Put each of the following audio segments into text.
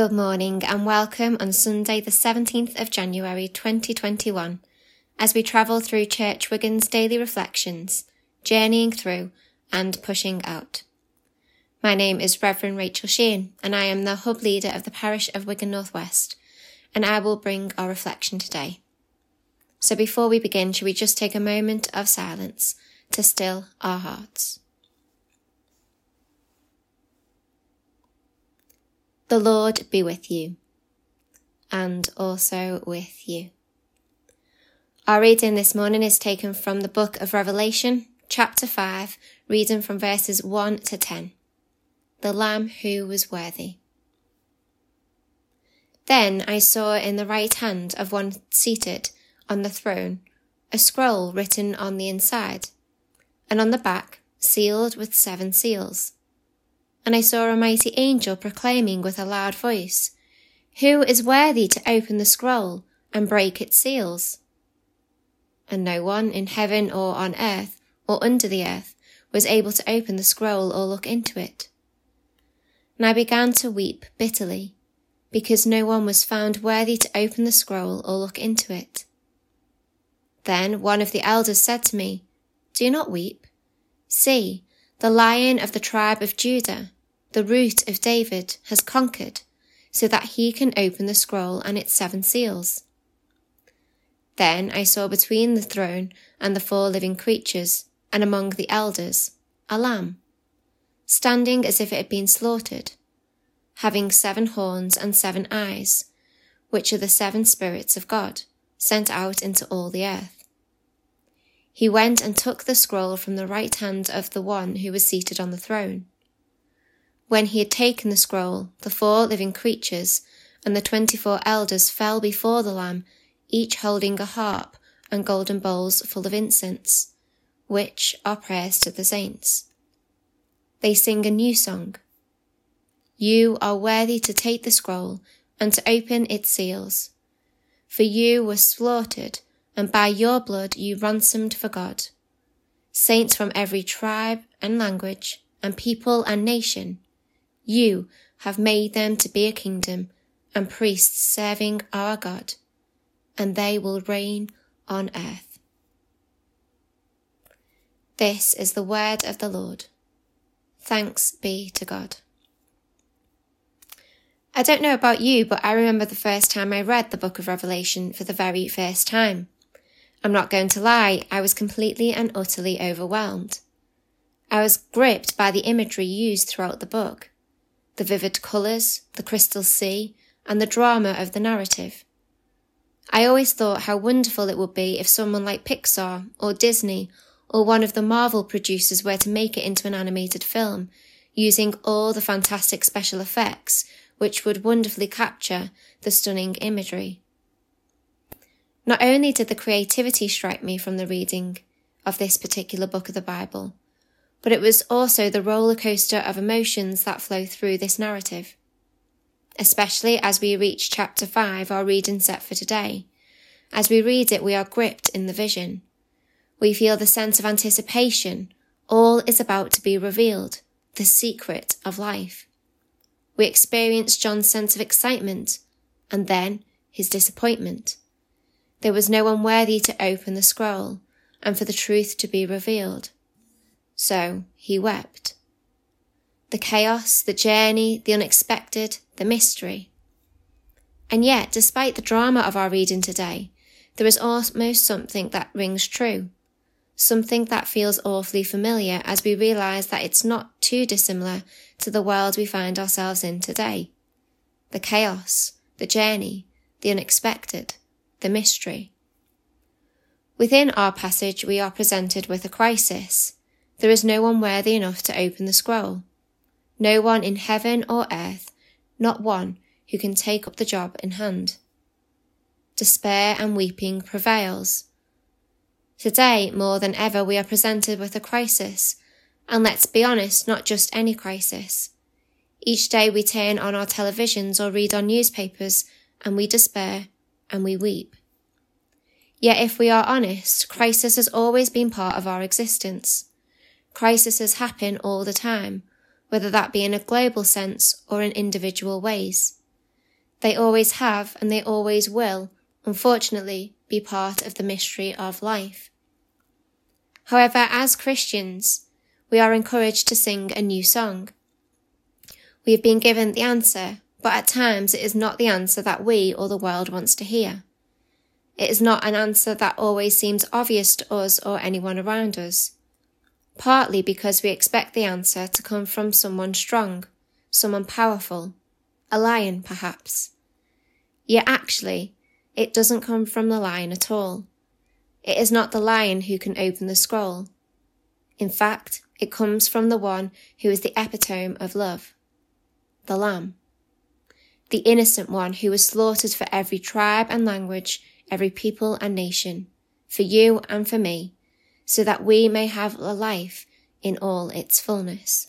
Good morning and welcome on Sunday, the 17th of January 2021, as we travel through Church Wigan's daily reflections, journeying through and pushing out. My name is Reverend Rachel Sheehan, and I am the hub leader of the parish of Wigan Northwest, and I will bring our reflection today. So before we begin, shall we just take a moment of silence to still our hearts? The Lord be with you, and also with you. Our reading this morning is taken from the book of Revelation, chapter 5, reading from verses 1 to 10. The Lamb who was worthy. Then I saw in the right hand of one seated on the throne a scroll written on the inside, and on the back sealed with seven seals and I saw a mighty angel proclaiming with a loud voice, Who is worthy to open the scroll and break its seals? And no one in heaven or on earth or under the earth was able to open the scroll or look into it. And I began to weep bitterly, because no one was found worthy to open the scroll or look into it. Then one of the elders said to me, Do not weep. See, the lion of the tribe of Judah, the root of David, has conquered, so that he can open the scroll and its seven seals. Then I saw between the throne and the four living creatures, and among the elders, a lamb, standing as if it had been slaughtered, having seven horns and seven eyes, which are the seven spirits of God, sent out into all the earth. He went and took the scroll from the right hand of the one who was seated on the throne. When he had taken the scroll, the four living creatures and the twenty four elders fell before the Lamb, each holding a harp and golden bowls full of incense, which are prayers to the saints. They sing a new song. You are worthy to take the scroll and to open its seals, for you were slaughtered and by your blood you ransomed for God. Saints from every tribe and language and people and nation, you have made them to be a kingdom and priests serving our God, and they will reign on earth. This is the word of the Lord. Thanks be to God. I don't know about you, but I remember the first time I read the book of Revelation for the very first time. I'm not going to lie, I was completely and utterly overwhelmed. I was gripped by the imagery used throughout the book the vivid colours, the crystal sea, and the drama of the narrative. I always thought how wonderful it would be if someone like Pixar or Disney or one of the Marvel producers were to make it into an animated film, using all the fantastic special effects which would wonderfully capture the stunning imagery. Not only did the creativity strike me from the reading of this particular book of the Bible, but it was also the roller coaster of emotions that flow through this narrative. Especially as we reach chapter 5, our reading set for today. As we read it, we are gripped in the vision. We feel the sense of anticipation. All is about to be revealed, the secret of life. We experience John's sense of excitement and then his disappointment. There was no one worthy to open the scroll and for the truth to be revealed. So he wept. The chaos, the journey, the unexpected, the mystery. And yet, despite the drama of our reading today, there is almost something that rings true. Something that feels awfully familiar as we realise that it's not too dissimilar to the world we find ourselves in today. The chaos, the journey, the unexpected the mystery. Within our passage, we are presented with a crisis. There is no one worthy enough to open the scroll. No one in heaven or earth, not one who can take up the job in hand. Despair and weeping prevails. Today, more than ever, we are presented with a crisis, and let's be honest, not just any crisis. Each day we turn on our televisions or read our newspapers and we despair and we weep. Yet, if we are honest, crisis has always been part of our existence. Crises happen all the time, whether that be in a global sense or in individual ways. They always have and they always will, unfortunately, be part of the mystery of life. However, as Christians, we are encouraged to sing a new song. We have been given the answer, but at times it is not the answer that we or the world wants to hear. It is not an answer that always seems obvious to us or anyone around us. Partly because we expect the answer to come from someone strong, someone powerful, a lion perhaps. Yet actually, it doesn't come from the lion at all. It is not the lion who can open the scroll. In fact, it comes from the one who is the epitome of love, the lamb. The innocent one who was slaughtered for every tribe and language every people and nation, for you and for me, so that we may have a life in all its fullness.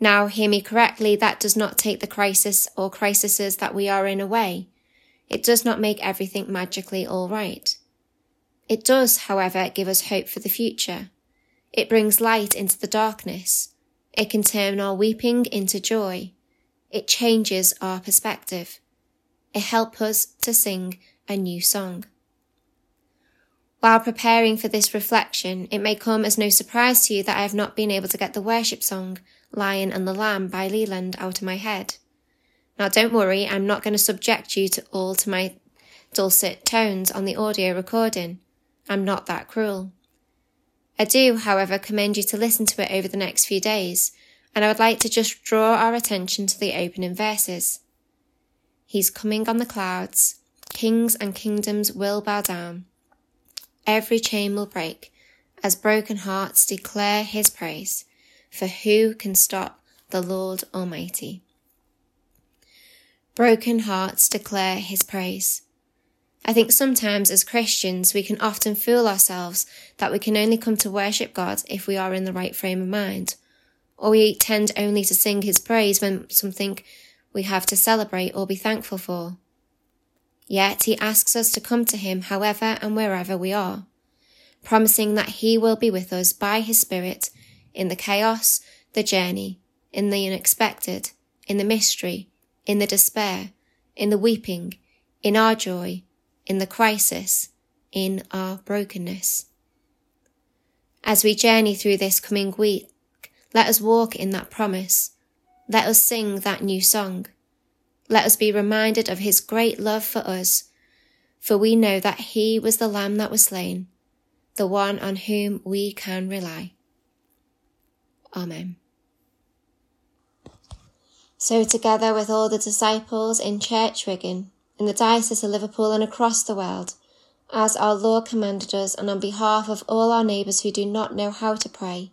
Now, hear me correctly, that does not take the crisis or crises that we are in away. It does not make everything magically all right. It does, however, give us hope for the future. It brings light into the darkness. It can turn our weeping into joy. It changes our perspective. It helps us to sing a new song. While preparing for this reflection, it may come as no surprise to you that I have not been able to get the worship song, Lion and the Lamb by Leeland, out of my head. Now don't worry, I'm not going to subject you to all to my dulcet tones on the audio recording. I'm not that cruel. I do, however, commend you to listen to it over the next few days, and I would like to just draw our attention to the opening verses. He's coming on the clouds, Kings and kingdoms will bow down. Every chain will break as broken hearts declare his praise. For who can stop the Lord Almighty? Broken hearts declare his praise. I think sometimes as Christians we can often fool ourselves that we can only come to worship God if we are in the right frame of mind, or we tend only to sing his praise when something we have to celebrate or be thankful for. Yet he asks us to come to him however and wherever we are, promising that he will be with us by his Spirit in the chaos, the journey, in the unexpected, in the mystery, in the despair, in the weeping, in our joy, in the crisis, in our brokenness. As we journey through this coming week, let us walk in that promise. Let us sing that new song. Let us be reminded of his great love for us, for we know that he was the lamb that was slain, the one on whom we can rely. Amen. So together with all the disciples in Church Wigan, in the Diocese of Liverpool and across the world, as our Lord commanded us and on behalf of all our neighbours who do not know how to pray,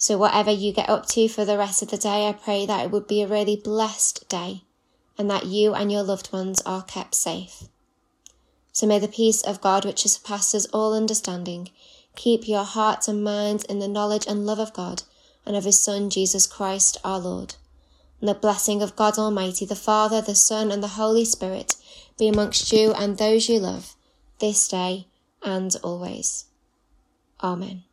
So, whatever you get up to for the rest of the day, I pray that it would be a really blessed day and that you and your loved ones are kept safe. So, may the peace of God, which surpasses all understanding, keep your hearts and minds in the knowledge and love of God and of His Son, Jesus Christ our Lord. And the blessing of God Almighty, the Father, the Son, and the Holy Spirit be amongst you and those you love, this day and always. Amen.